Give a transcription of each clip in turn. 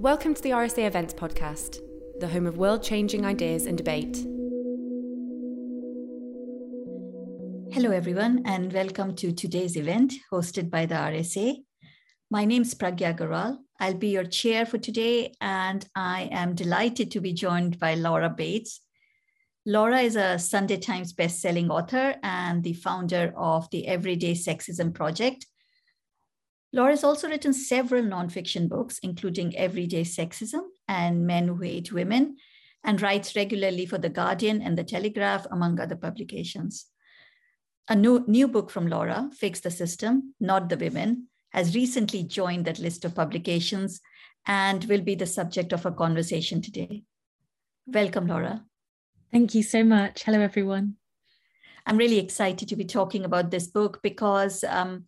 Welcome to the RSA Events Podcast, the home of world changing ideas and debate. Hello, everyone, and welcome to today's event hosted by the RSA. My name is Pragya Agarwal. I'll be your chair for today, and I am delighted to be joined by Laura Bates. Laura is a Sunday Times bestselling author and the founder of the Everyday Sexism Project, Laura has also written several nonfiction books, including Everyday Sexism and Men Who Hate Women, and writes regularly for The Guardian and The Telegraph, among other publications. A new, new book from Laura, Fix the System, Not the Women, has recently joined that list of publications and will be the subject of a conversation today. Welcome, Laura. Thank you so much. Hello, everyone. I'm really excited to be talking about this book because um,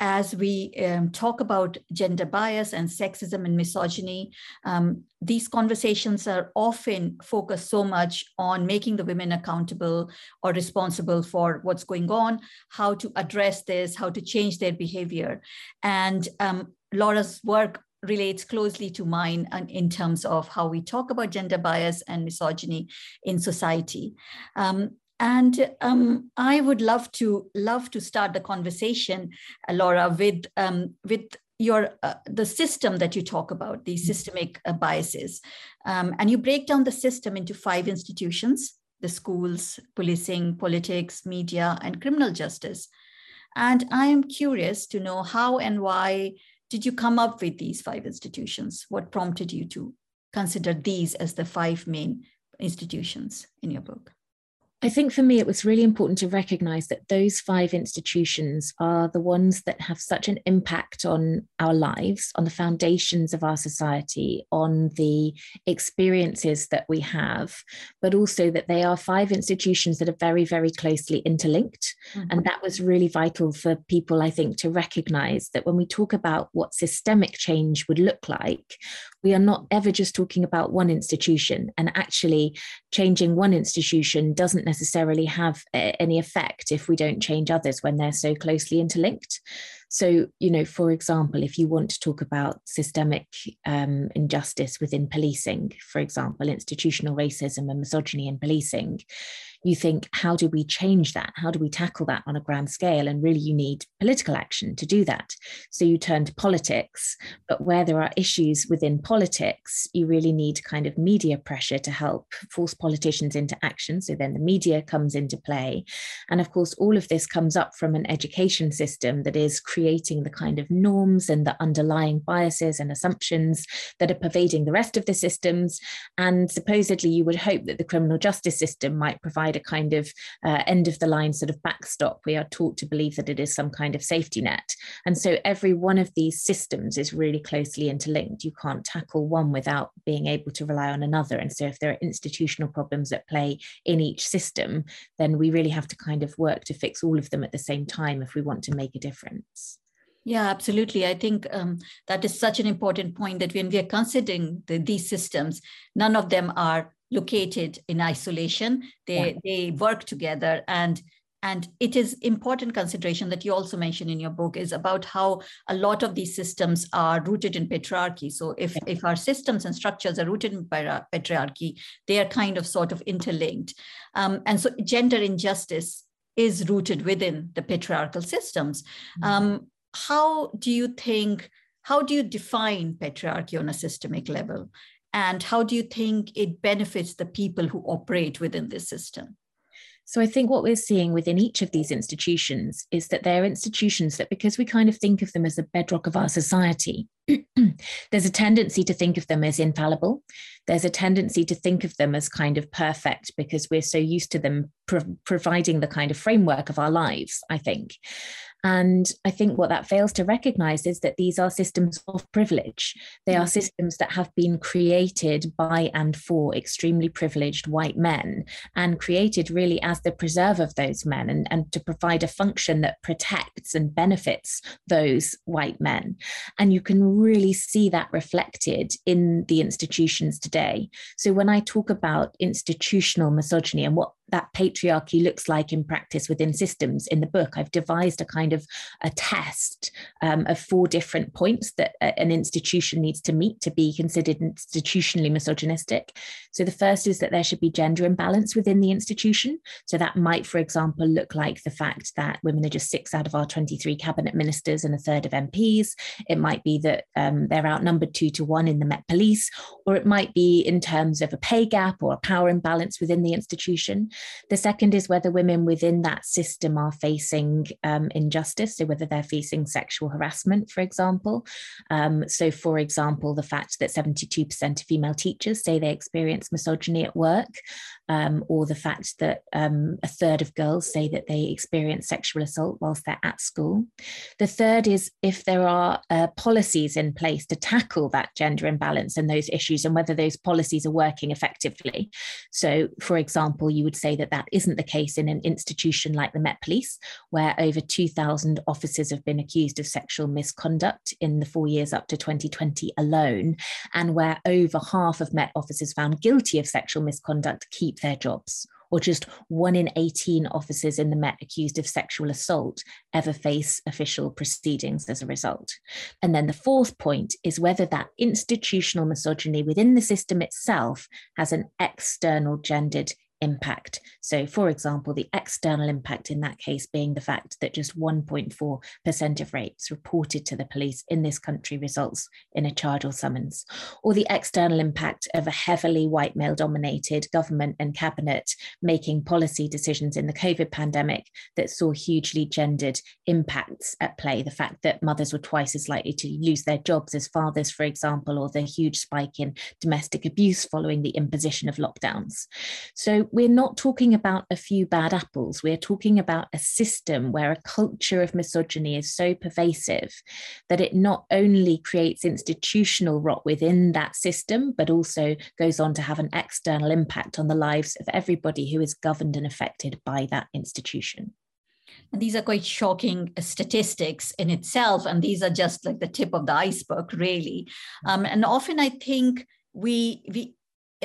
as we um, talk about gender bias and sexism and misogyny, um, these conversations are often focused so much on making the women accountable or responsible for what's going on, how to address this, how to change their behavior. And um, Laura's work relates closely to mine in terms of how we talk about gender bias and misogyny in society. Um, and um, I would love to love to start the conversation, Laura, with um, with your uh, the system that you talk about, the mm-hmm. systemic uh, biases, um, and you break down the system into five institutions: the schools, policing, politics, media, and criminal justice. And I am curious to know how and why did you come up with these five institutions? What prompted you to consider these as the five main institutions in your book? I think for me, it was really important to recognize that those five institutions are the ones that have such an impact on our lives, on the foundations of our society, on the experiences that we have, but also that they are five institutions that are very, very closely interlinked. Mm-hmm. And that was really vital for people, I think, to recognize that when we talk about what systemic change would look like, we are not ever just talking about one institution. And actually, changing one institution doesn't necessarily have eh, any effect if we don't change others when they're so closely interlinked. So, you know, for example, if you want to talk about systemic um, injustice within policing, for example, institutional racism and misogyny in policing, you think, how do we change that? How do we tackle that on a grand scale? And really, you need political action to do that. So you turn to politics, but where there are issues within politics, you really need kind of media pressure to help force politicians into action. So then the media comes into play. And of course, all of this comes up from an education system that is creating the kind of norms and the underlying biases and assumptions that are pervading the rest of the systems. And supposedly, you would hope that the criminal justice system might provide provide a kind of uh, end of the line sort of backstop. We are taught to believe that it is some kind of safety net. And so every one of these systems is really closely interlinked. You can't tackle one without being able to rely on another. And so if there are institutional problems at play in each system, then we really have to kind of work to fix all of them at the same time if we want to make a difference. Yeah, absolutely. I think um, that is such an important point that when we are considering the, these systems, none of them are located in isolation. They yeah. they work together and and it is important consideration that you also mention in your book is about how a lot of these systems are rooted in patriarchy so if yeah. if our systems and structures are rooted in patriarchy they are kind of sort of interlinked um, and so gender injustice is rooted within the patriarchal systems mm-hmm. um, how do you think how do you define patriarchy on a systemic level? And how do you think it benefits the people who operate within this system? So I think what we're seeing within each of these institutions is that they're institutions that, because we kind of think of them as the bedrock of our society, there's a tendency to think of them as infallible. There's a tendency to think of them as kind of perfect because we're so used to them pro- providing the kind of framework of our lives, I think. And I think what that fails to recognize is that these are systems of privilege. They are mm-hmm. systems that have been created by and for extremely privileged white men and created really as the preserve of those men and, and to provide a function that protects and benefits those white men. And you can really see that reflected in the institutions today. So when I talk about institutional misogyny and what that patriarchy looks like in practice within systems. In the book, I've devised a kind of a test um, of four different points that an institution needs to meet to be considered institutionally misogynistic. So the first is that there should be gender imbalance within the institution. So that might, for example, look like the fact that women are just six out of our 23 cabinet ministers and a third of MPs. It might be that um, they're outnumbered two to one in the Met Police, or it might be in terms of a pay gap or a power imbalance within the institution. The second is whether women within that system are facing um, injustice, so whether they're facing sexual harassment, for example. Um, so, for example, the fact that 72% of female teachers say they experience misogyny at work, um, or the fact that um, a third of girls say that they experience sexual assault whilst they're at school. The third is if there are uh, policies in place to tackle that gender imbalance and those issues, and whether those policies are working effectively. So, for example, you would say that that isn't the case in an institution like the Met Police, where over 2,000 officers have been accused of sexual misconduct in the four years up to 2020 alone, and where over half of Met officers found guilty of sexual misconduct keep their jobs, or just one in 18 officers in the Met accused of sexual assault ever face official proceedings as a result. And then the fourth point is whether that institutional misogyny within the system itself has an external gendered impact. So, for example, the external impact in that case being the fact that just 1.4% of rapes reported to the police in this country results in a charge or summons, or the external impact of a heavily white male dominated government and cabinet making policy decisions in the COVID pandemic that saw hugely gendered impacts at play. The fact that mothers were twice as likely to lose their jobs as fathers, for example, or the huge spike in domestic abuse following the imposition of lockdowns. So, we're not talking about a few bad apples. We're talking about a system where a culture of misogyny is so pervasive that it not only creates institutional rot within that system, but also goes on to have an external impact on the lives of everybody who is governed and affected by that institution. And these are quite shocking statistics in itself. And these are just like the tip of the iceberg, really. Um, and often I think we, we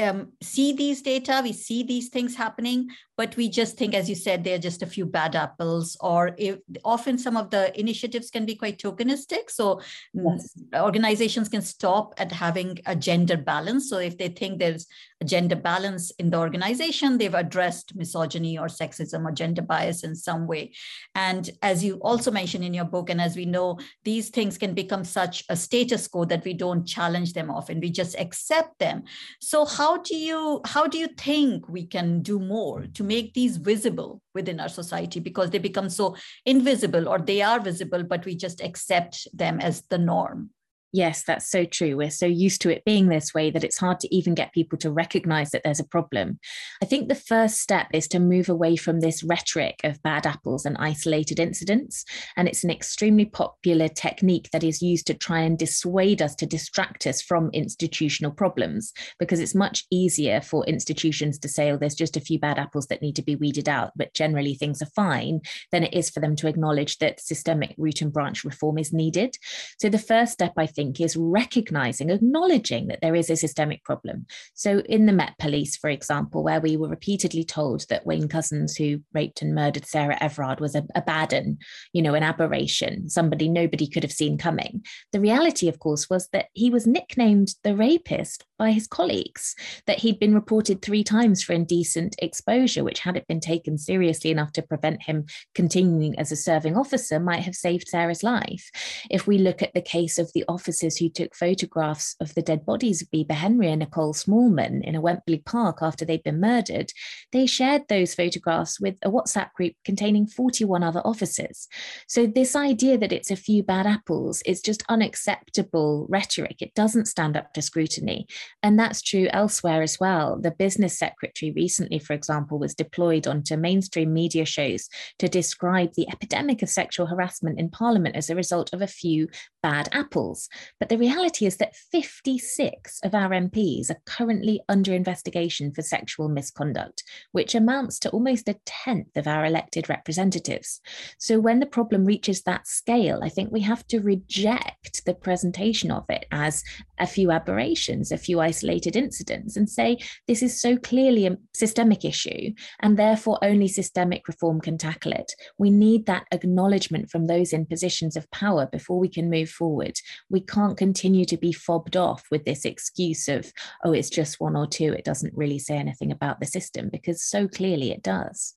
um, see these data, we see these things happening, but we just think, as you said, they're just a few bad apples, or if, often some of the initiatives can be quite tokenistic. So yes. organizations can stop at having a gender balance. So if they think there's a gender balance in the organization, they've addressed misogyny or sexism or gender bias in some way. And as you also mentioned in your book, and as we know, these things can become such a status quo that we don't challenge them often, we just accept them. So how do you how do you think we can do more to make these visible within our society because they become so invisible or they are visible, but we just accept them as the norm. Yes, that's so true. We're so used to it being this way that it's hard to even get people to recognize that there's a problem. I think the first step is to move away from this rhetoric of bad apples and isolated incidents. And it's an extremely popular technique that is used to try and dissuade us, to distract us from institutional problems, because it's much easier for institutions to say, oh, there's just a few bad apples that need to be weeded out, but generally things are fine, than it is for them to acknowledge that systemic root and branch reform is needed. So the first step, I think, think, is recognizing, acknowledging that there is a systemic problem. So, in the Met Police, for example, where we were repeatedly told that Wayne Couzens, who raped and murdered Sarah Everard, was a, a bad and, you know, an aberration, somebody nobody could have seen coming. The reality, of course, was that he was nicknamed the rapist by his colleagues, that he'd been reported three times for indecent exposure, which, had it been taken seriously enough to prevent him continuing as a serving officer, might have saved Sarah's life. If we look at the case of the officers who took photographs of the dead bodies of Bibaa Henry and Nicole Smallman in a Wembley Park after they'd been murdered, they shared those photographs with a WhatsApp group containing 41 other officers. So, this idea that it's a few bad apples is just unacceptable rhetoric. It doesn't stand up to scrutiny. And that's true elsewhere as well. The business secretary recently, for example, was deployed onto mainstream media shows to describe the epidemic of sexual harassment in Parliament as a result of a few bad apples. But the reality is that 56 of our MPs are currently under investigation for sexual misconduct, which amounts to almost a tenth of our elected representatives. So when the problem reaches that scale, I think we have to reject the presentation of it as a few aberrations, a few isolated incidents, and say this is so clearly a systemic issue, and therefore only systemic reform can tackle it. We need that acknowledgement from those in positions of power before we can move forward. We can't continue to be fobbed off with this excuse of, oh, it's just one or two. It doesn't really say anything about the system, because so clearly it does.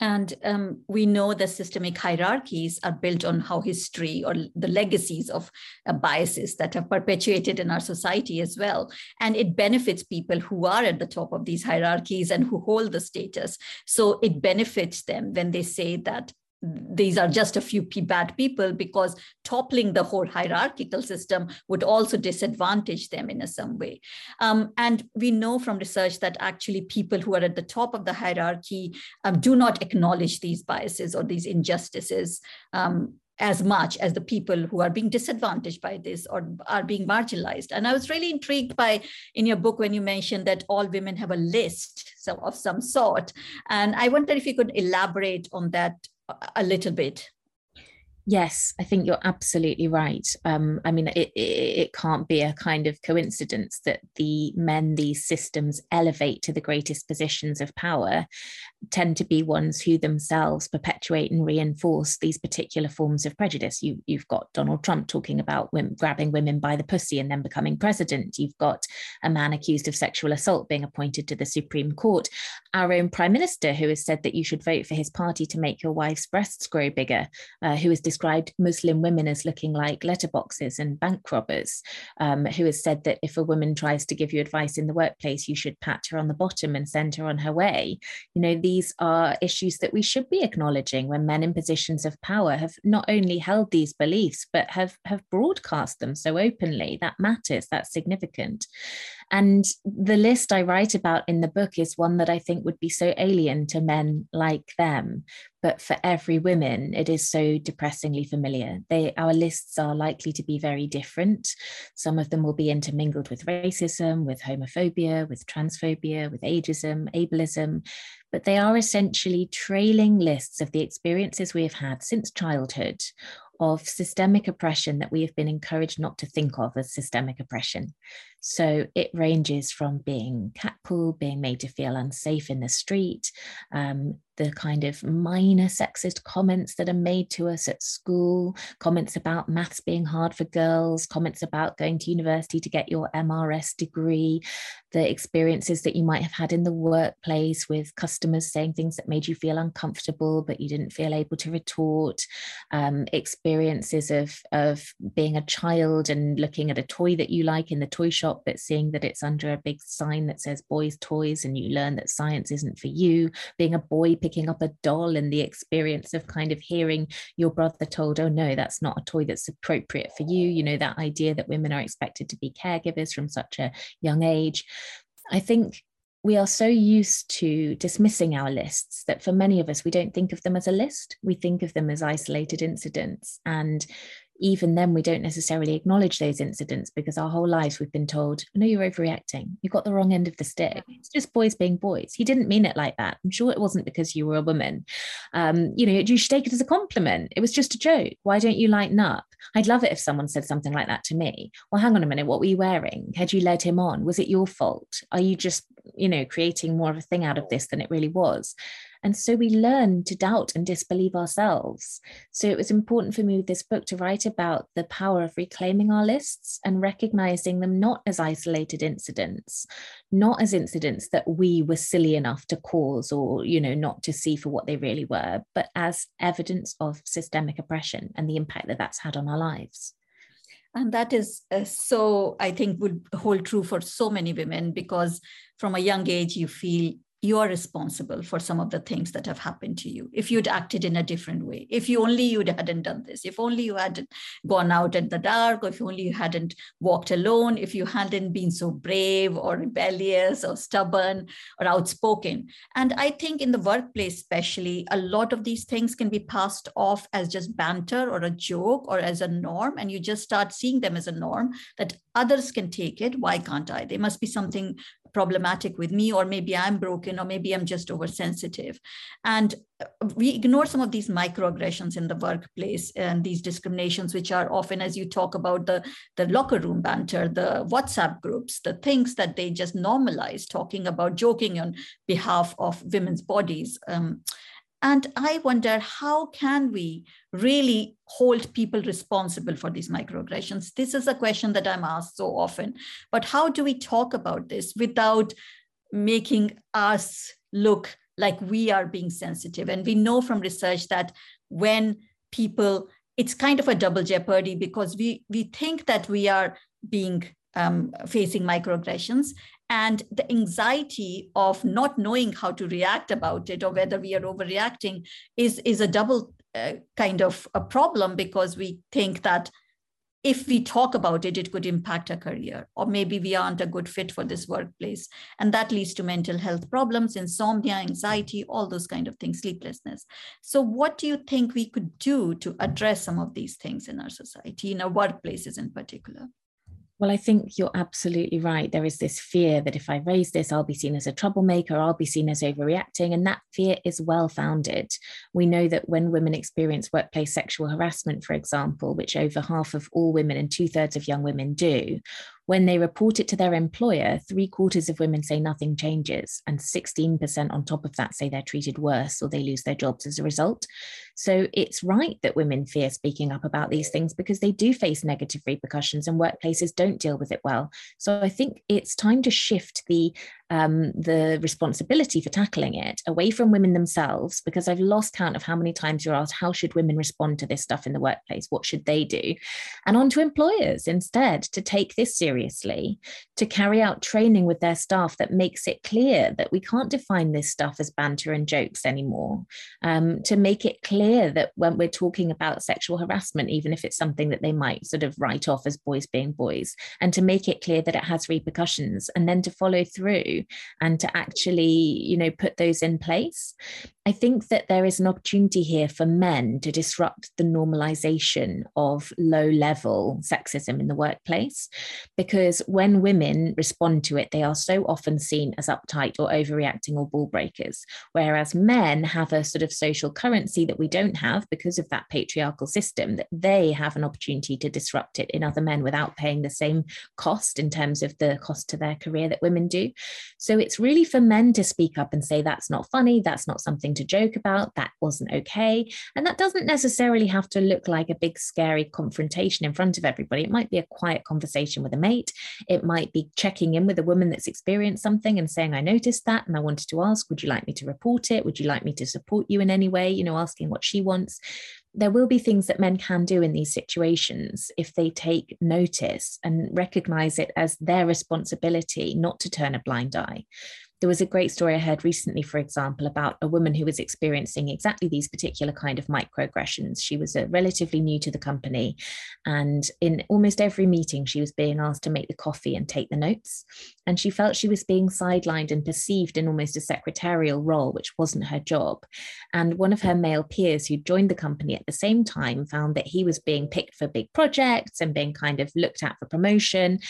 And um, we know that systemic hierarchies are built on how history or the legacies of uh, biases that have perpetuated in our society as well. And it benefits people who are at the top of these hierarchies and who hold the status. So it benefits them when they say that these are just a few bad people because toppling the whole hierarchical system would also disadvantage them in a some way. Um, and we know from research that actually people who are at the top of the hierarchy um, do not acknowledge these biases or these injustices um, as much as the people who are being disadvantaged by this or are being marginalized. And I was really intrigued by in your book when you mentioned that all women have a list so of some sort. And I wonder if you could elaborate on that a little bit Yes, I think you're absolutely right. Um, I mean, it, it, it, can't be a kind of coincidence that the men these systems elevate to the greatest positions of power tend to be ones who themselves perpetuate and reinforce these particular forms of prejudice. You, you've got Donald Trump talking about women, grabbing women by the pussy and then becoming president. You've got a man accused of sexual assault being appointed to the Supreme Court. Our own prime minister, who has said that you should vote for his party to make your wife's breasts grow bigger, uh, who has described Muslim women as looking like letterboxes and bank robbers, um, who has said that if a woman tries to give you advice in the workplace, you should pat her on the bottom and send her on her way. You know, these are issues that we should be acknowledging when men in positions of power have not only held these beliefs, but have, have broadcast them so openly. That matters, that's significant. And the list I write about in the book is one that I think would be so alien to men like them. But for every woman, it is so depressingly familiar. They, our lists are likely to be very different. Some of them will be intermingled with racism, with homophobia, with transphobia, with ageism, ableism, but they are essentially trailing lists of the experiences we have had since childhood of systemic oppression that we have been encouraged not to think of as systemic oppression. So it ranges from being catcalled, being made to feel unsafe in the street, um, the kind of minor sexist comments that are made to us at school, comments about maths being hard for girls, comments about going to university to get your MRS degree, the experiences that you might have had in the workplace with customers saying things that made you feel uncomfortable, but you didn't feel able to retort, um, experiences of, of being a child and looking at a toy that you like in the toy shop shop but seeing that it's under a big sign that says boys toys and you learn that science isn't for you being a boy picking up a doll and the experience of kind of hearing your brother told oh no that's not a toy that's appropriate for you you know that idea that women are expected to be caregivers from such a young age i think we are so used to dismissing our lists that for many of us, we don't think of them as a list. We think of them as isolated incidents. And even then we don't necessarily acknowledge those incidents because our whole lives we've been told no you're overreacting. You got the wrong end of the stick. It's just boys being boys. He didn't mean it like that. I'm sure it wasn't because you were a woman. Um, you know you should take it as a compliment. It was just a joke. Why don't you lighten up? I'd love it if someone said something like that to me. Well hang on a minute. What were you wearing? Had you led him on? Was it your fault? Are you just you know creating more of a thing out of this than it really was and so we learn to doubt and disbelieve ourselves. So it was important for me with this book to write about the power of reclaiming our lists and recognizing them not as isolated incidents, not as incidents that we were silly enough to cause or, you know, not to see for what they really were, but as evidence of systemic oppression and the impact that that's had on our lives. And that is uh, so, I think, would hold true for so many women because from a young age, you feel you are responsible for some of the things that have happened to you if you'd acted in a different way if you only you hadn't done this if only you hadn't gone out in the dark or if only you hadn't walked alone if you hadn't been so brave or rebellious or stubborn or outspoken. And i think in the workplace especially a lot of these things can be passed off as just banter or a joke or as a norm and you just start seeing them as a norm that others can take it. Why can't i? There must be something problematic with me or maybe i'm broken or maybe i'm just oversensitive. And we ignore some of these microaggressions in the workplace and these discriminations which are often as you talk about the the locker room banter the whatsapp groups the things that they just normalize talking about joking on behalf of women's bodies um, and I wonder how can we really hold people responsible for these microaggressions? This is a question that I'm asked so often. But how do we talk about this without making us look like we are being sensitive? And we know from research that when people, it's kind of a double jeopardy because we we think that we are being um, facing microaggressions and the anxiety of not knowing how to react about it or whether we are overreacting is is a double uh, kind of a problem because we think that if we talk about it it could impact our career or maybe we aren't a good fit for this workplace. And that leads to mental health problems insomnia anxiety all those kind of things sleeplessness. So what do you think we could do to address some of these things in our society in our workplaces in particular well, I think you're absolutely right. There is this fear that if I raise this, I'll be seen as a troublemaker, I'll be seen as overreacting. And that fear is well founded. We know that when women experience workplace sexual harassment, for example, which over half of all women and two thirds of young women do, when they report it to their employer, three quarters of women say nothing changes, and 16% on top of that say they're treated worse or they lose their jobs as a result. So it's right that women fear speaking up about these things because they do face negative repercussions and workplaces don't deal with it well. So I think it's time to shift the um, the responsibility for tackling it away from women themselves, because I've lost count of how many times you're asked, how should women respond to this stuff in the workplace? What should they do? And on to employers instead to take this seriously, to carry out training with their staff that makes it clear that we can't define this stuff as banter and jokes anymore, um, to make it clear that when we're talking about sexual harassment, even if it's something that they might sort of write off as boys being boys, and to make it clear that it has repercussions, and then to follow through and to actually you know put those in place i think that there is an opportunity here for men to disrupt the normalization of low level sexism in the workplace because when women respond to it they are so often seen as uptight or overreacting or ball breakers whereas men have a sort of social currency that we don't have because of that patriarchal system that they have an opportunity to disrupt it in other men without paying the same cost in terms of the cost to their career that women do. So it's really for men to speak up and say, that's not funny, that's not something to joke about, that wasn't okay. And that doesn't necessarily have to look like a big, scary confrontation in front of everybody. It might be a quiet conversation with a mate. It might be checking in with a woman that's experienced something and saying, I noticed that and I wanted to ask, would you like me to report it? Would you like me to support you in any way? You know, asking what she wants there will be things that men can do in these situations if they take notice and recognize it as their responsibility not to turn a blind eye. There was a great story I heard recently, for example, about a woman who was experiencing exactly these particular kind of microaggressions. She was uh, relatively new to the company, and in almost every meeting, she was being asked to make the coffee and take the notes. And she felt she was being sidelined and perceived in almost a secretarial role, which wasn't her job. And one of her male peers who joined the company at the same time found that he was being picked for big projects and being kind of looked at for promotion.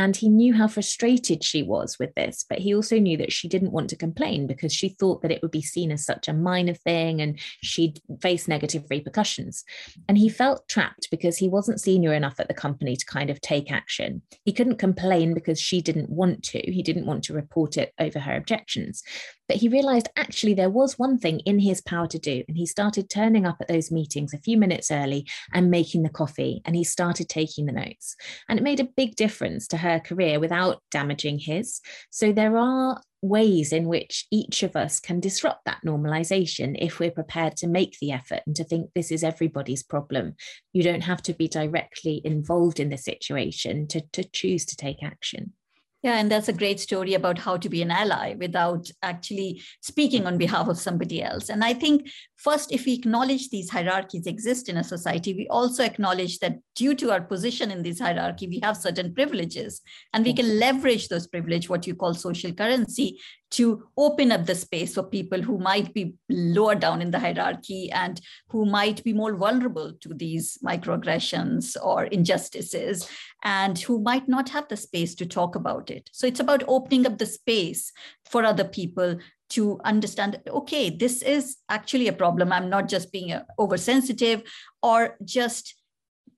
And he knew how frustrated she was with this, but he also knew that she didn't want to complain because she thought that it would be seen as such a minor thing and she'd face negative repercussions. And he felt trapped because he wasn't senior enough at the company to kind of take action. He couldn't complain because she didn't want to, he didn't want to report it over her objections. But he realized actually there was one thing in his power to do. And he started turning up at those meetings a few minutes early and making the coffee. And he started taking the notes. And it made a big difference to her career without damaging his. So there are ways in which each of us can disrupt that normalization if we're prepared to make the effort and to think this is everybody's problem. You don't have to be directly involved in the situation to, to choose to take action. Yeah, and that's a great story about how to be an ally without actually speaking on behalf of somebody else. And I think first, if we acknowledge these hierarchies exist in a society, we also acknowledge that due to our position in this hierarchy, we have certain privileges and we can leverage those privilege, what you call social currency, to open up the space for people who might be lower down in the hierarchy and who might be more vulnerable to these microaggressions or injustices and who might not have the space to talk about it. So it's about opening up the space for other people to understand okay this is actually a problem i'm not just being uh, oversensitive or just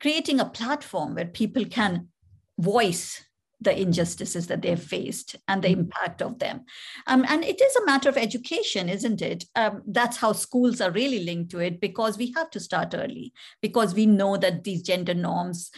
creating a platform where people can voice the injustices that they've faced and the mm-hmm. impact of them. Um, and it is a matter of education, isn't it? Um, that's how schools are really linked to it because we have to start early because we know that these gender norms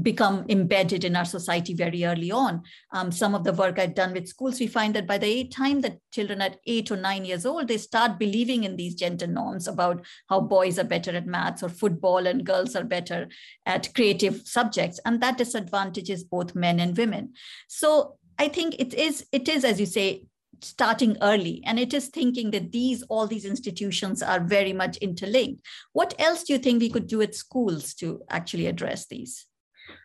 become embedded in our society very early on. Um, some of the work I've done with schools, we find that by the time that children at eight or nine years old, they start believing in these gender norms about how boys are better at maths or football and girls are better at creative subjects. And that disadvantages both men and women. So I think it is, it is, as you say, starting early and it is thinking that these all these institutions are very much interlinked what else do you think we could do at schools to actually address these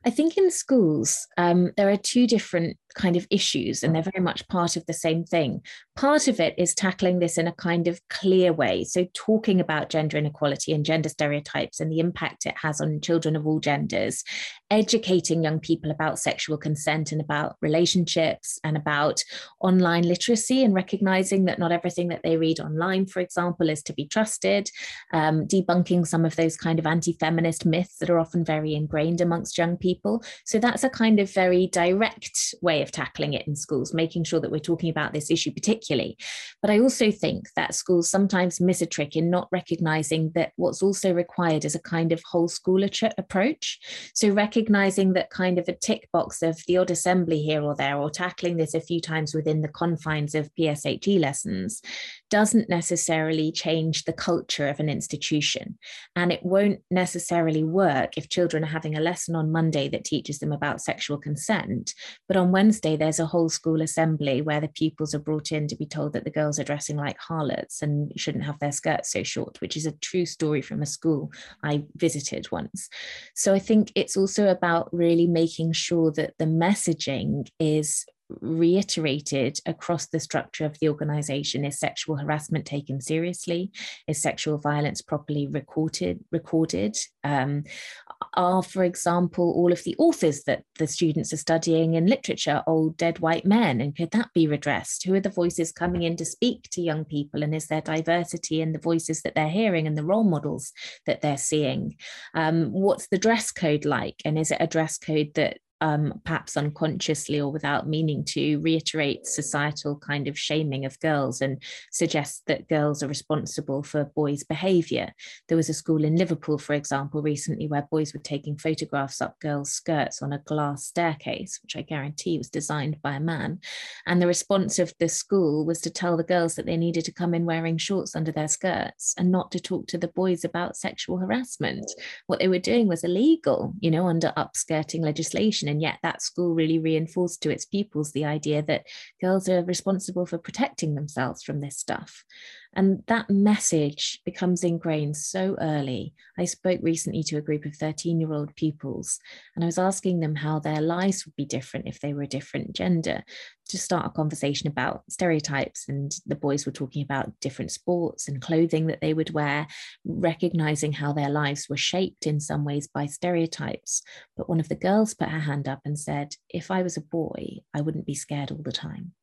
I think in schools, um, there are two different kind of issues, and they're very much part of the same thing. Part of it is tackling this in a kind of clear way. So, talking about gender inequality and gender stereotypes and the impact it has on children of all genders, educating young people about sexual consent and about relationships and about online literacy and recognizing that not everything that they read online, for example, is to be trusted, um, debunking some of those kind of anti feminist myths that are often very ingrained amongst young people. So, that's a kind of very direct way of of tackling it in schools, making sure that we're talking about this issue particularly. But I also think that schools sometimes miss a trick in not recognizing that what's also required is a kind of whole school approach. So recognizing that kind of a tick box of the odd assembly here or there, or tackling this a few times within the confines of PSHE lessons, doesn't necessarily change the culture of an institution. And it won't necessarily work if children are having a lesson on Monday that teaches them about sexual consent, but on Wednesday there's a whole school assembly where the pupils are brought in to be told that the girls are dressing like harlots and shouldn't have their skirts so short, which is a true story from a school I visited once. So I think it's also about really making sure that the messaging is reiterated across the structure of the organization. Is sexual harassment taken seriously? Is sexual violence properly recorded recorded? Um, are for example all of the authors that the students are studying in literature old dead white men and could that be redressed? Who are the voices coming in to speak to young people and is there diversity in the voices that they're hearing and the role models that they're seeing? Um, what's the dress code like and is it a dress code that um, perhaps unconsciously or without meaning to reiterate societal kind of shaming of girls and suggest that girls are responsible for boys' behaviour. There was a school in Liverpool, for example, recently where boys were taking photographs up girls' skirts on a glass staircase, which I guarantee was designed by a man. And the response of the school was to tell the girls that they needed to come in wearing shorts under their skirts and not to talk to the boys about sexual harassment. What they were doing was illegal, you know, under upskirting legislation And yet, that school really reinforced to its pupils the idea that girls are responsible for protecting themselves from this stuff. And that message becomes ingrained so early. I spoke recently to a group of 13 year old pupils, and I was asking them how their lives would be different if they were a different gender to start a conversation about stereotypes. And the boys were talking about different sports and clothing that they would wear, recognizing how their lives were shaped in some ways by stereotypes. But one of the girls put her hand up and said, If I was a boy, I wouldn't be scared all the time.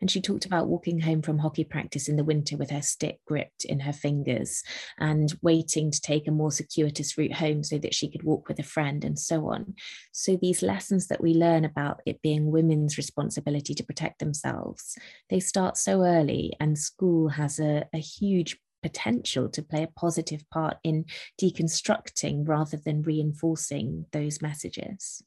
And she talked about walking home from hockey practice in the winter with her stick gripped in her fingers and waiting to take a more circuitous route home so that she could walk with a friend and so on. So, these lessons that we learn about it being women's responsibility to protect themselves, they start so early, and school has a, a huge potential to play a positive part in deconstructing rather than reinforcing those messages.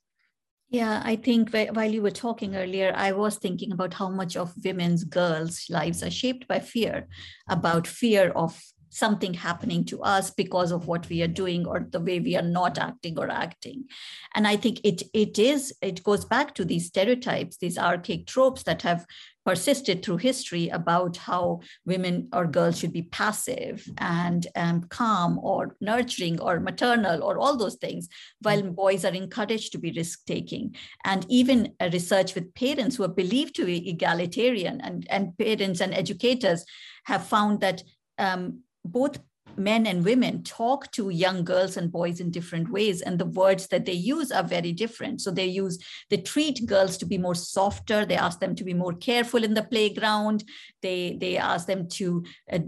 Yeah, I think while you were talking earlier, I was thinking about how much of women's girls' lives are shaped by fear, about fear of something happening to us because of what we are doing or the way we are not acting or acting and i think it it is it goes back to these stereotypes these archaic tropes that have persisted through history about how women or girls should be passive and um, calm or nurturing or maternal or all those things, while mm-hmm. boys are encouraged to be risk taking. And even a research with parents who are believed to be egalitarian and, and parents and educators have found that um, both men and women talk to young girls and boys in different ways and the words that they use are very different. So they use they treat girls to be more softer they ask them to be more careful in the playground they they ask them to uh,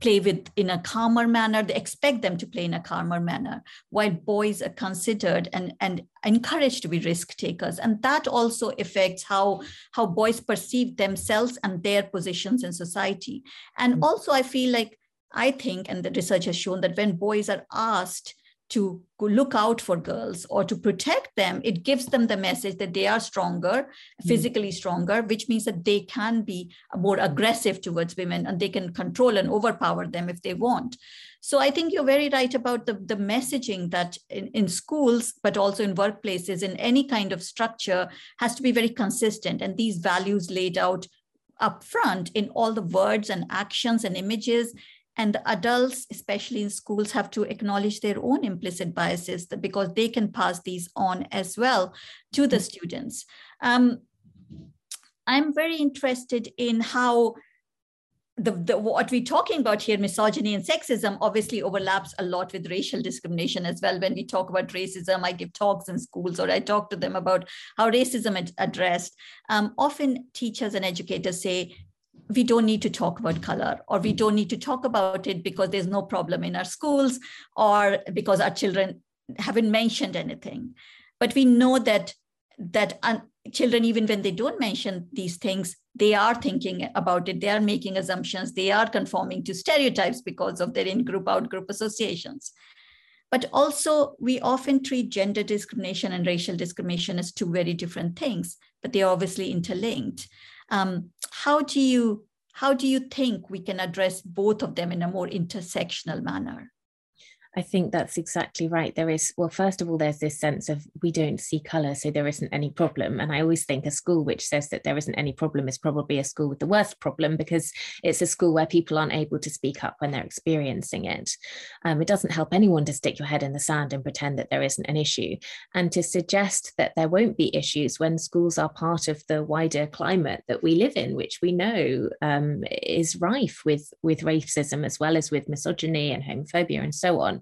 play with in a calmer manner they expect them to play in a calmer manner while boys are considered and and encouraged to be risk takers. And that also affects how how boys perceive themselves and their positions in society. And mm-hmm. also i feel like I think, and the research has shown that when boys are asked to look out for girls or to protect them, it gives them the message that they are stronger, mm. physically stronger, which means that they can be more aggressive towards women and they can control and overpower them if they want. So I think you're very right about the, the messaging that in, in schools, but also in workplaces, in any kind of structure, has to be very consistent. And these values laid out up front in all the words and actions and images and the adults especially in schools have to acknowledge their own implicit biases because they can pass these on as well to the students um, i'm very interested in how the, the, what we're talking about here, misogyny and sexism, obviously overlaps a lot with racial discrimination as well. When we talk about racism, I give talks in schools or I talk to them about how racism is addressed. Um, often teachers and educators say we don't need to talk about color or we don't need to talk about it because there's no problem in our schools or because our children haven't mentioned anything. But we know that that un- children even when they don't mention these things they are thinking about it. They are making assumptions. They are conforming to stereotypes because of their in-group out-group associations. But also we often treat gender discrimination and racial discrimination as two very different things but they're obviously interlinked um, how do you how do you think we can address both of them in a more intersectional manner? I think that's exactly right. There is, well, first of all, there's this sense of we don't see colour, so there isn't any problem. And I always think a school which says that there isn't any problem is probably a school with the worst problem because it's a school where people aren't able to speak up when they're experiencing it. Um, it doesn't help anyone to stick your head in the sand and pretend that there isn't an issue. And to suggest that there won't be issues when schools are part of the wider climate that we live in, which we know um, is rife with, with racism as well as with misogyny and homophobia and so on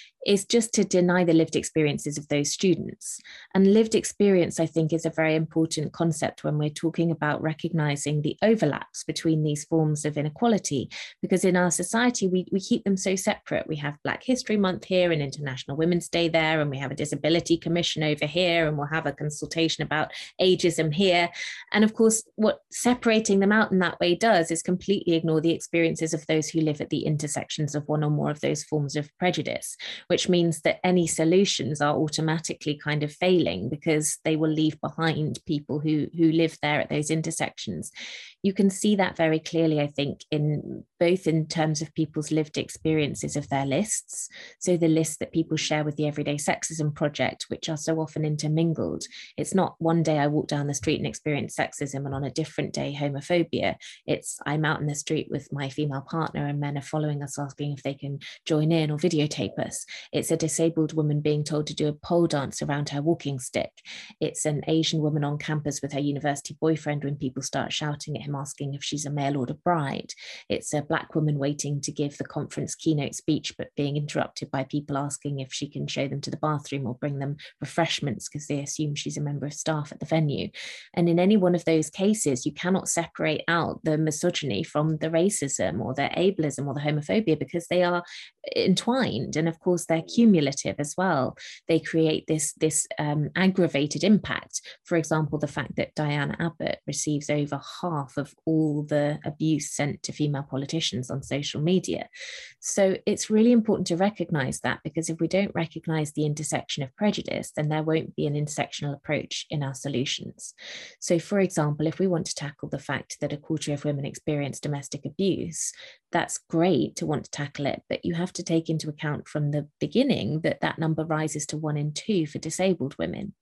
is just to deny the lived experiences of those students. And lived experience, I think, is a very important concept when we're talking about recognizing the overlaps between these forms of inequality, because in our society, we, we keep them so separate. We have Black History Month here and International Women's Day there, and we have a Disability Commission over here, and we'll have a consultation about ageism here. And of course, what separating them out in that way does is completely ignore the experiences of those who live at the intersections of one or more of those forms of prejudice which means that any solutions are automatically kind of failing because they will leave behind people who who live there at those intersections. You can see that very clearly i think in both in terms of people's lived experiences of their lists. So the lists that people share with the everyday sexism project which are so often intermingled. It's not one day i walk down the street and experience sexism and on a different day homophobia. It's i'm out in the street with my female partner and men are following us asking if they can join in or videotape us it's a disabled woman being told to do a pole dance around her walking stick. It's an Asian woman on campus with her university boyfriend when people start shouting at him, asking if she's a male or a bride. It's a black woman waiting to give the conference keynote speech, but being interrupted by people asking if she can show them to the bathroom or bring them refreshments because they assume she's a member of staff at the venue. And in any one of those cases, you cannot separate out the misogyny from the racism or the ableism or the homophobia because they are entwined. And of course, they're cumulative as well. They create this, this um, aggravated impact. For example, the fact that Diana Abbott receives over half of all the abuse sent to female politicians on social media. So it's really important to recognize that because if we don't recognize the intersection of prejudice, then there won't be an intersectional approach in our solutions. So, for example, if we want to tackle the fact that a quarter of women experience domestic abuse, that's great to want to tackle it, but you have to take into account from the beginning that that number rises to one in two for disabled women.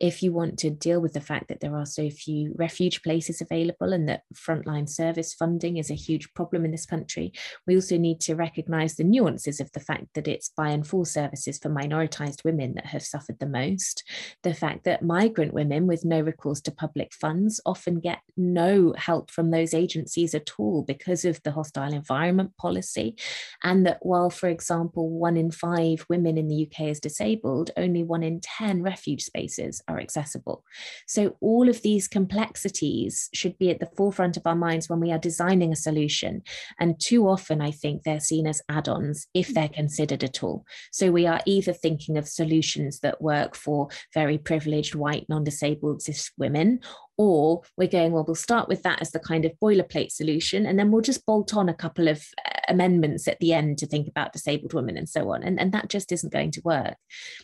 If you want to deal with the fact that there are so few refuge places available and that frontline service funding is a huge problem in this country, we also need to recognise the nuances of the fact that it's by and for services for minoritised women that have suffered the most. The fact that migrant women with no recourse to public funds often get no help from those agencies at all because of the hostile environment environment policy. And that while, for example, one in five women in the UK is disabled, only one in 10 refuge spaces are accessible. So all of these complexities should be at the forefront of our minds when we are designing a solution. And too often, I think they're seen as add ons if they're considered at all. So we are either thinking of solutions that work for very privileged white non disabled cis women or we're going well we'll start with that as the kind of boilerplate solution and then we'll just bolt on a couple of uh, amendments at the end to think about disabled women and so on and, and that just isn't going to work.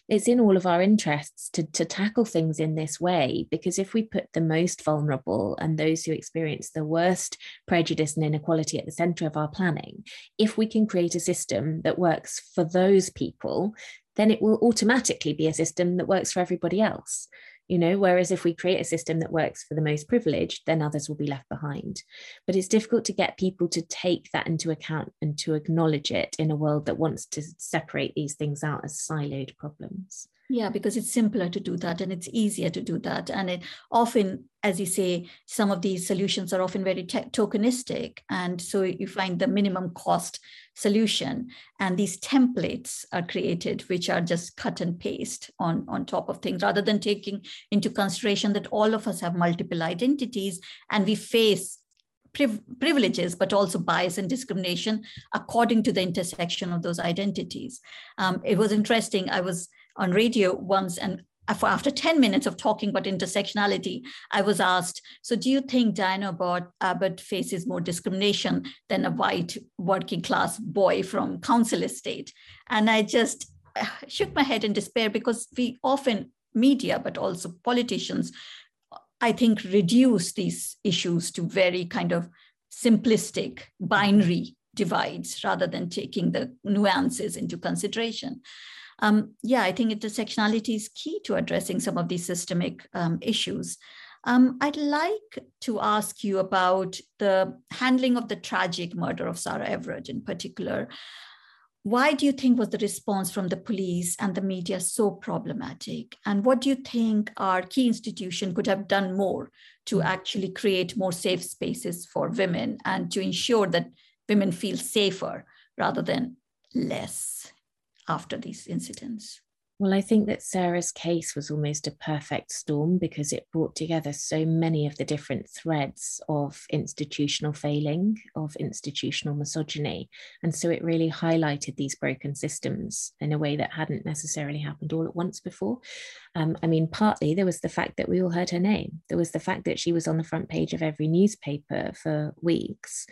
It's in all of our interests to, to tackle things in this way because if we put the most vulnerable and those who experience the worst prejudice and inequality at the center of our planning if we can create a system that works for those people then it will automatically be a system that works for everybody else you know whereas if we create a system that works for the most privileged then others will be left behind. But it's difficult to get people to take that into account and to acknowledge it in a world that wants to separate these things out as siloed problems yeah, because it's simpler to do that and it's easier to do that. And it often, as you say, some of these solutions are often very te- tokenistic. And so you find the minimum cost solution. And these templates are created, which are just cut and paste on, on top of things, rather than taking into consideration that all of us have multiple identities and we face privileges, but also bias and discrimination according to the intersection of those identities. Um, it was interesting. I was on radio once and after 10 minutes of talking about intersectionality, I was asked, so do you think Diana Abbott faces more discrimination than a white working class boy from council estate? And I just shook my head in despair because we often, media, but also politicians, I think reduce these issues to very kind of simplistic binary divides rather than taking the nuances into consideration um, yeah, I think intersectionality is key to addressing some of these systemic um, issues. Um, I'd like to ask you about the handling of the tragic murder of Sarah Everard in particular. Why do you think was the response from the police and the media so problematic? And what do you think our key institution could have done more to actually create more safe spaces for women and to ensure that women feel safer rather than less? After these incidents. Well, I think that Sarah's case was almost a perfect storm because it brought together so many of the different threads of institutional failing, of institutional misogyny. And so it really highlighted these broken systems in a way that hadn't necessarily happened all at once before. Um, I mean, partly there was the fact that we all heard her name, there was the fact that she was on the front page of every newspaper for weeks.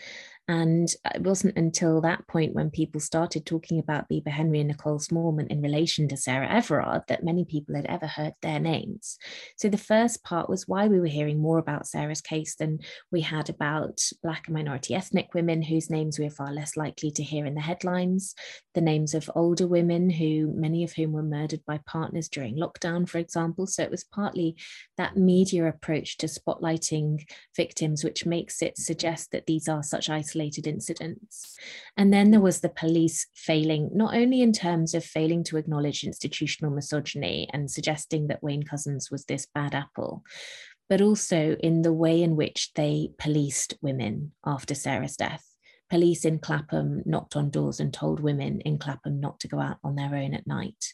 And it wasn't until that point when people started talking about Bibaa Henry and Nicole Smallman in relation to Sarah Everard that many people had ever heard their names. So the first part was why we were hearing more about Sarah's case than we had about Black and minority ethnic women whose names we are far less likely to hear in the headlines, the names of older women who many of whom were murdered by partners during lockdown, for example. So it was partly that media approach to spotlighting victims, which makes it suggest that these are such isolated isolated incidents. And then there was the police failing, not only in terms of failing to acknowledge institutional misogyny and suggesting that Wayne Couzens was this bad apple, but also in the way in which they policed women after Sarah's death. Police in Clapham knocked on doors and told women in Clapham not to go out on their own at night.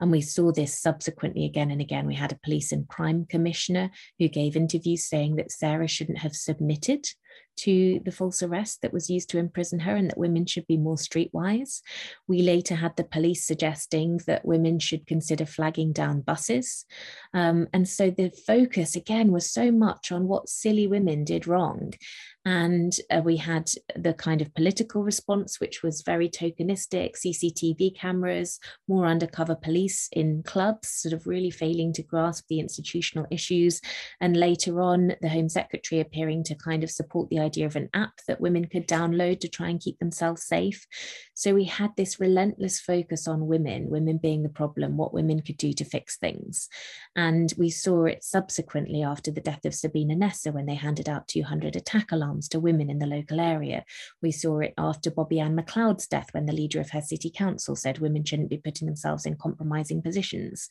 And we saw this subsequently again and again. We had a police and crime commissioner who gave interviews saying that Sarah shouldn't have submitted to the false arrest that was used to imprison her and that women should be more streetwise. We later had the police suggesting that women should consider flagging down buses. Um, and so the focus again was so much on what silly women did wrong. And uh, we had the kind of political response, which was very tokenistic CCTV cameras, more undercover police police in clubs, sort of really failing to grasp the institutional issues. And later on, the Home Secretary appearing to kind of support the idea of an app that women could download to try and keep themselves safe. So we had this relentless focus on women, women being the problem, what women could do to fix things. And we saw it subsequently after the death of Sabina Nessa when they handed out 200 attack alarms to women in the local area. We saw it after Bobbi-Anne McLeod's death when the leader of her city council said women shouldn't be putting themselves in compromising positions.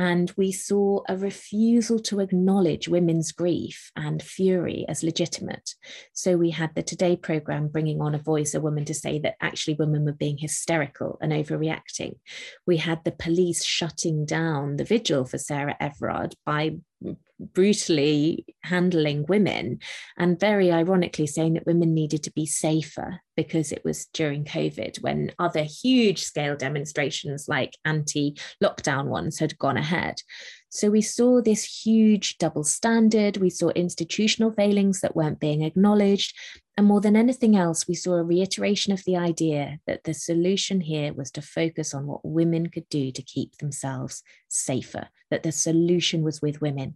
And we saw a refusal to acknowledge women's grief and fury as legitimate. So we had the Today programme bringing on a voice, a woman to say that actually women were being hysterical and overreacting. We had the police shutting down the vigil for Sarah Everard by brutally handling women and very ironically saying that women needed to be safer because it was during COVID when other huge scale demonstrations like anti lockdown ones had gone ahead. So we saw this huge double standard, we saw institutional failings that weren't being acknowledged. And more than anything else, we saw a reiteration of the idea that the solution here was to focus on what women could do to keep themselves safer, that the solution was with women.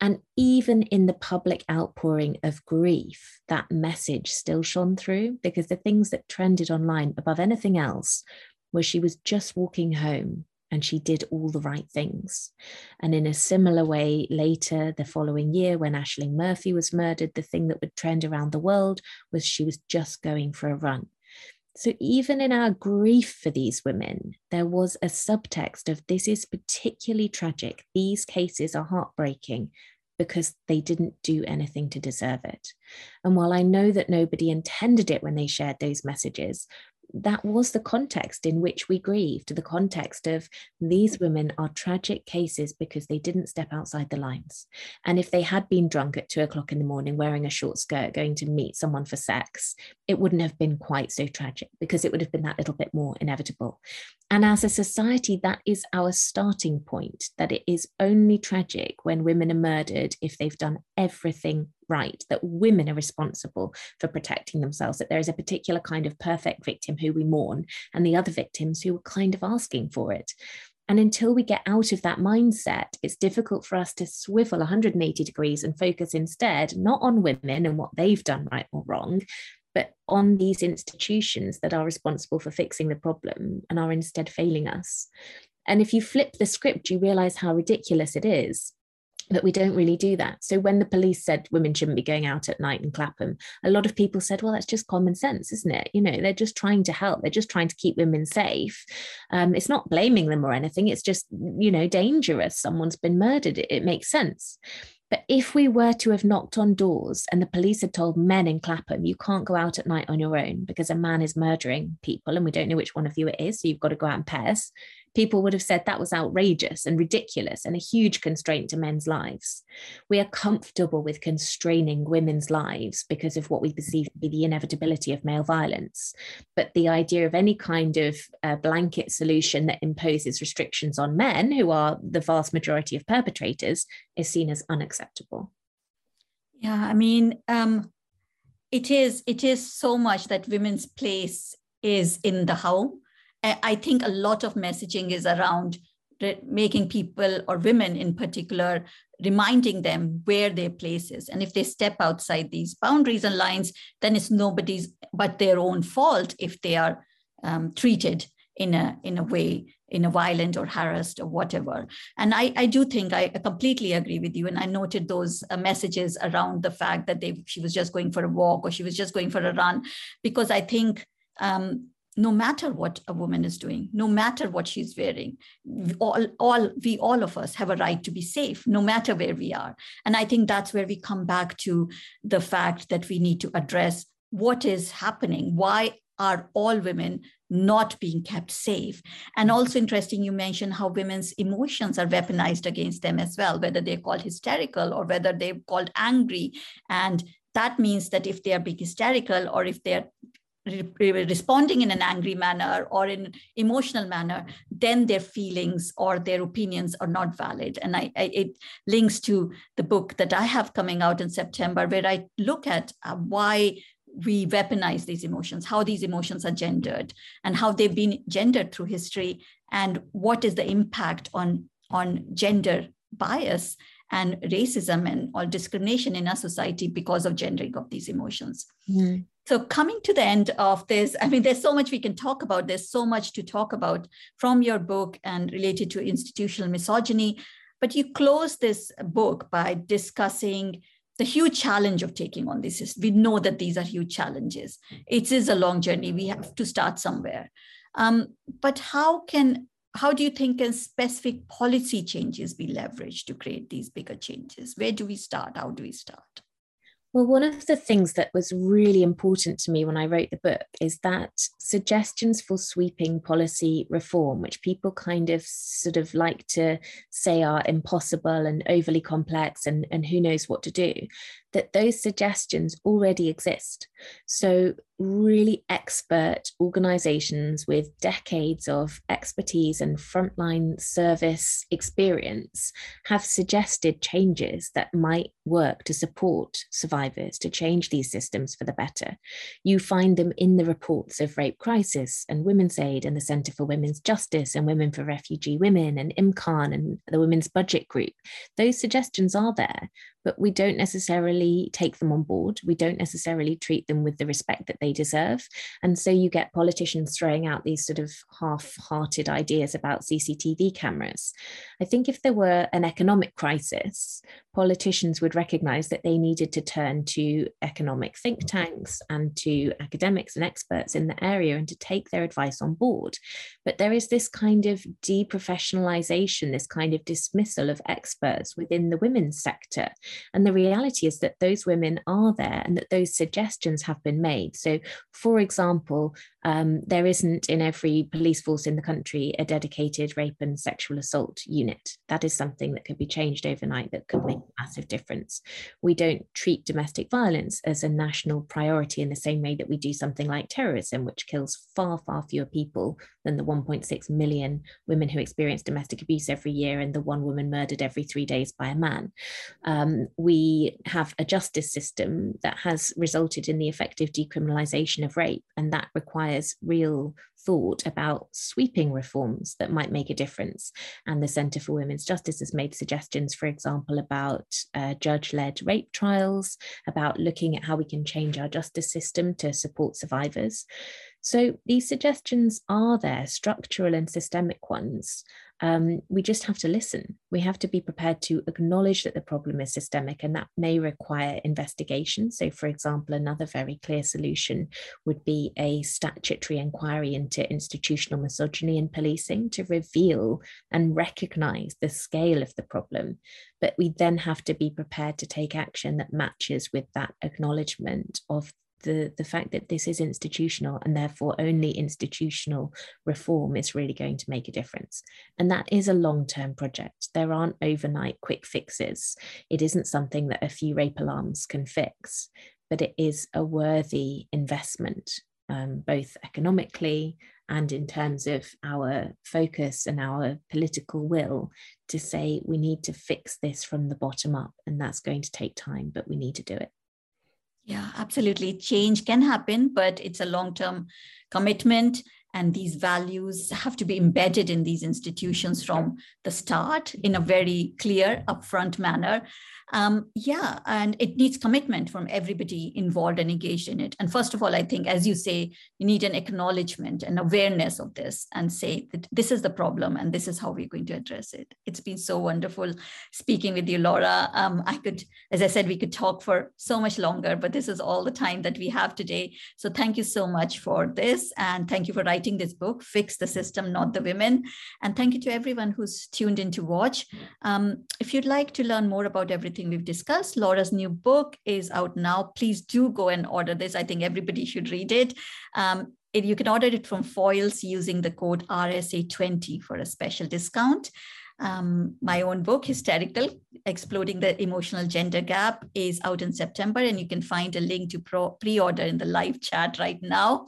And even in the public outpouring of grief, that message still shone through because the things that trended online above anything else were she was just walking home and she did all the right things. And in a similar way, later the following year, when Ashling Murphy was murdered, the thing that would trend around the world was she was just going for a run. So, even in our grief for these women, there was a subtext of this is particularly tragic. These cases are heartbreaking because they didn't do anything to deserve it. And while I know that nobody intended it when they shared those messages, that was the context in which we grieved the context of these women are tragic cases because they didn't step outside the lines. And if they had been drunk at two o'clock in the morning wearing a short skirt going to meet someone for sex it wouldn't have been quite so tragic because it would have been that little bit more inevitable. And as a society that is our starting point that it is only tragic when women are murdered if they've done everything right, that women are responsible for protecting themselves, that there is a particular kind of perfect victim who we mourn, and the other victims who are kind of asking for it. And until we get out of that mindset, it's difficult for us to swivel 180 degrees and focus instead not on women and what they've done right or wrong, but on these institutions that are responsible for fixing the problem and are instead failing us. And if you flip the script, you realize how ridiculous it is but we don't really do that. So when the police said women shouldn't be going out at night in Clapham, a lot of people said, well, that's just common sense, isn't it? You know, they're just trying to help. They're just trying to keep women safe. Um, it's not blaming them or anything. It's just, you know, dangerous. Someone's been murdered. It, it makes sense. But if we were to have knocked on doors and the police had told men in Clapham, you can't go out at night on your own because a man is murdering people and we don't know which one of you it is, so you've got to go out in pairs, people would have said that was outrageous and ridiculous and a huge constraint to men's lives. We are comfortable with constraining women's lives because of what we perceive to be the inevitability of male violence. But the idea of any kind of uh, blanket solution that imposes restrictions on men, who are the vast majority of perpetrators, is seen as unacceptable. Yeah, I mean, um, it is it is so much that women's place is in the home I think a lot of messaging is around making people or women in particular reminding them where their place is. And if they step outside these boundaries and lines then it's nobody's but their own fault if they are um, treated in a in a way in a violent or harassed or whatever. And i i do think i completely agree with you. And i noted those uh, messages around the fact that they she was just going for a walk or she was just going for a run because i think um, no matter what a woman is doing, no matter what she's wearing, all, all we all of us have a right to be safe, no matter where we are. And I think that's where we come back to the fact that we need to address what is happening. Why are all women not being kept safe? And also interesting, you mentioned how women's emotions are weaponized against them as well, whether they're called hysterical or whether they're called angry. And that means that if they are being hysterical or if they're responding in an angry manner or in emotional manner then their feelings or their opinions are not valid and I, I, it links to the book that i have coming out in september where i look at uh, why we weaponize these emotions, how these emotions are gendered, and how they've been gendered through history, and what is the impact on, on gender bias and racism and all discrimination in our society because of gendering of these emotions. Mm. So, coming to the end of this, I mean, there's so much we can talk about. There's so much to talk about from your book and related to institutional misogyny. But you close this book by discussing the huge challenge of taking on this. We know that these are huge challenges. It is a long journey. We have to start somewhere. Um, but how can how do you think can specific policy changes be leveraged to create these bigger changes? Where do we start? How do we start? Well, one of the things that was really important to me when I wrote the book is that suggestions for sweeping policy reform, which people kind of sort of like to say are impossible and overly complex and, and who knows what to do, that those suggestions already exist. So, really expert organizations with decades of expertise and frontline service experience have suggested changes that might work to support survivors to change these systems for the better. You find them in the reports of Rape Crisis and Women's Aid and the Centre for Women's Justice and Women for Refugee Women and Imkaan and the Women's Budget Group. Those suggestions are there, but we don't necessarily take them on board. We don't necessarily treat them with the respect that they deserve. And so you get politicians throwing out these sort of half hearted ideas about CCTV cameras. I think if there were an economic crisis, politicians would recognize that they needed to turn to economic think mm-hmm. tanks and to academics and experts in the area and to take their advice on board. But there is this kind of deprofessionalization, this kind of dismissal of experts within the women's sector. And the reality is that those women are there and that those suggestions have been made. So, for example, um, there isn't in every police force in the country a dedicated rape and sexual assault unit. That is something that could be changed overnight that could make a massive difference. We don't treat domestic violence as a national priority in the same way that we do something like terrorism, which kills far, far fewer people than the 1.6 million women who experience domestic abuse every year and the one woman murdered every three days by a man. Um, we have a justice system that has resulted in the effective decriminalisation of rape, and that requires real thought about sweeping reforms that might make a difference. And the Centre for Women's Justice has made suggestions, for example, about uh, judge led rape trials, about looking at how we can change our justice system to support survivors. So these suggestions are there, structural and systemic ones. Um, we just have to listen. We have to be prepared to acknowledge that the problem is systemic, and that may require investigation. So, for example, another very clear solution would be a statutory inquiry into institutional misogyny in policing to reveal and recognize the scale of the problem. But we then have to be prepared to take action that matches with that acknowledgement of the, the fact that this is institutional and therefore only institutional reform is really going to make a difference. And that is a long term project. There aren't overnight quick fixes. It isn't something that a few rape alarms can fix, but it is a worthy investment, um, both economically and in terms of our focus and our political will to say we need to fix this from the bottom up. And that's going to take time, but we need to do it. Yeah, absolutely. Change can happen, but it's a long term commitment. And these values have to be embedded in these institutions from the start in a very clear, upfront manner. Um, yeah, and it needs commitment from everybody involved and engaged in it. And first of all, I think, as you say, you need an acknowledgement and awareness of this and say that this is the problem and this is how we're going to address it. It's been so wonderful speaking with you, Laura. Um, I could, as I said, we could talk for so much longer, but this is all the time that we have today. So thank you so much for this. And thank you for writing this book, Fix the System, Not the Women. And thank you to everyone who's tuned in to watch. Um, if you'd like to learn more about everything, everything we've discussed. Laura's new book is out now. Please do go and order this. I think everybody should read it. Um, it you can order it from Foyles using the code RSA20 for a special discount. Um, my own book, Hysterical Exploding the Emotional Gender Gap, is out in September, and you can find a link to pre order in the live chat right now.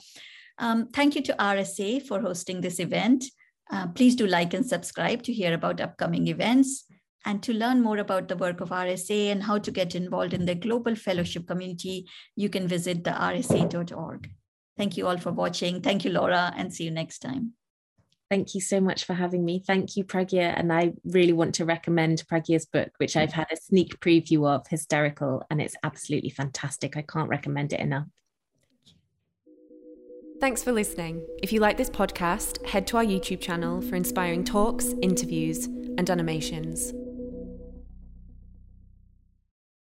Um, thank you to RSA for hosting this event. Uh, please do like and subscribe to hear about upcoming events. And to learn more about the work of RSA and how to get involved in the global fellowship community, you can visit the rsa.org. Thank you all for watching. Thank you, Laura, and see you next time. Thank you so much for having me. Thank you, Pragya. And I really want to recommend Pragya's book, which I've had a sneak preview of, Hysterical, and it's absolutely fantastic. I can't recommend it enough. Thanks for listening. If you like this podcast, head to our YouTube channel for inspiring talks, interviews, and animations.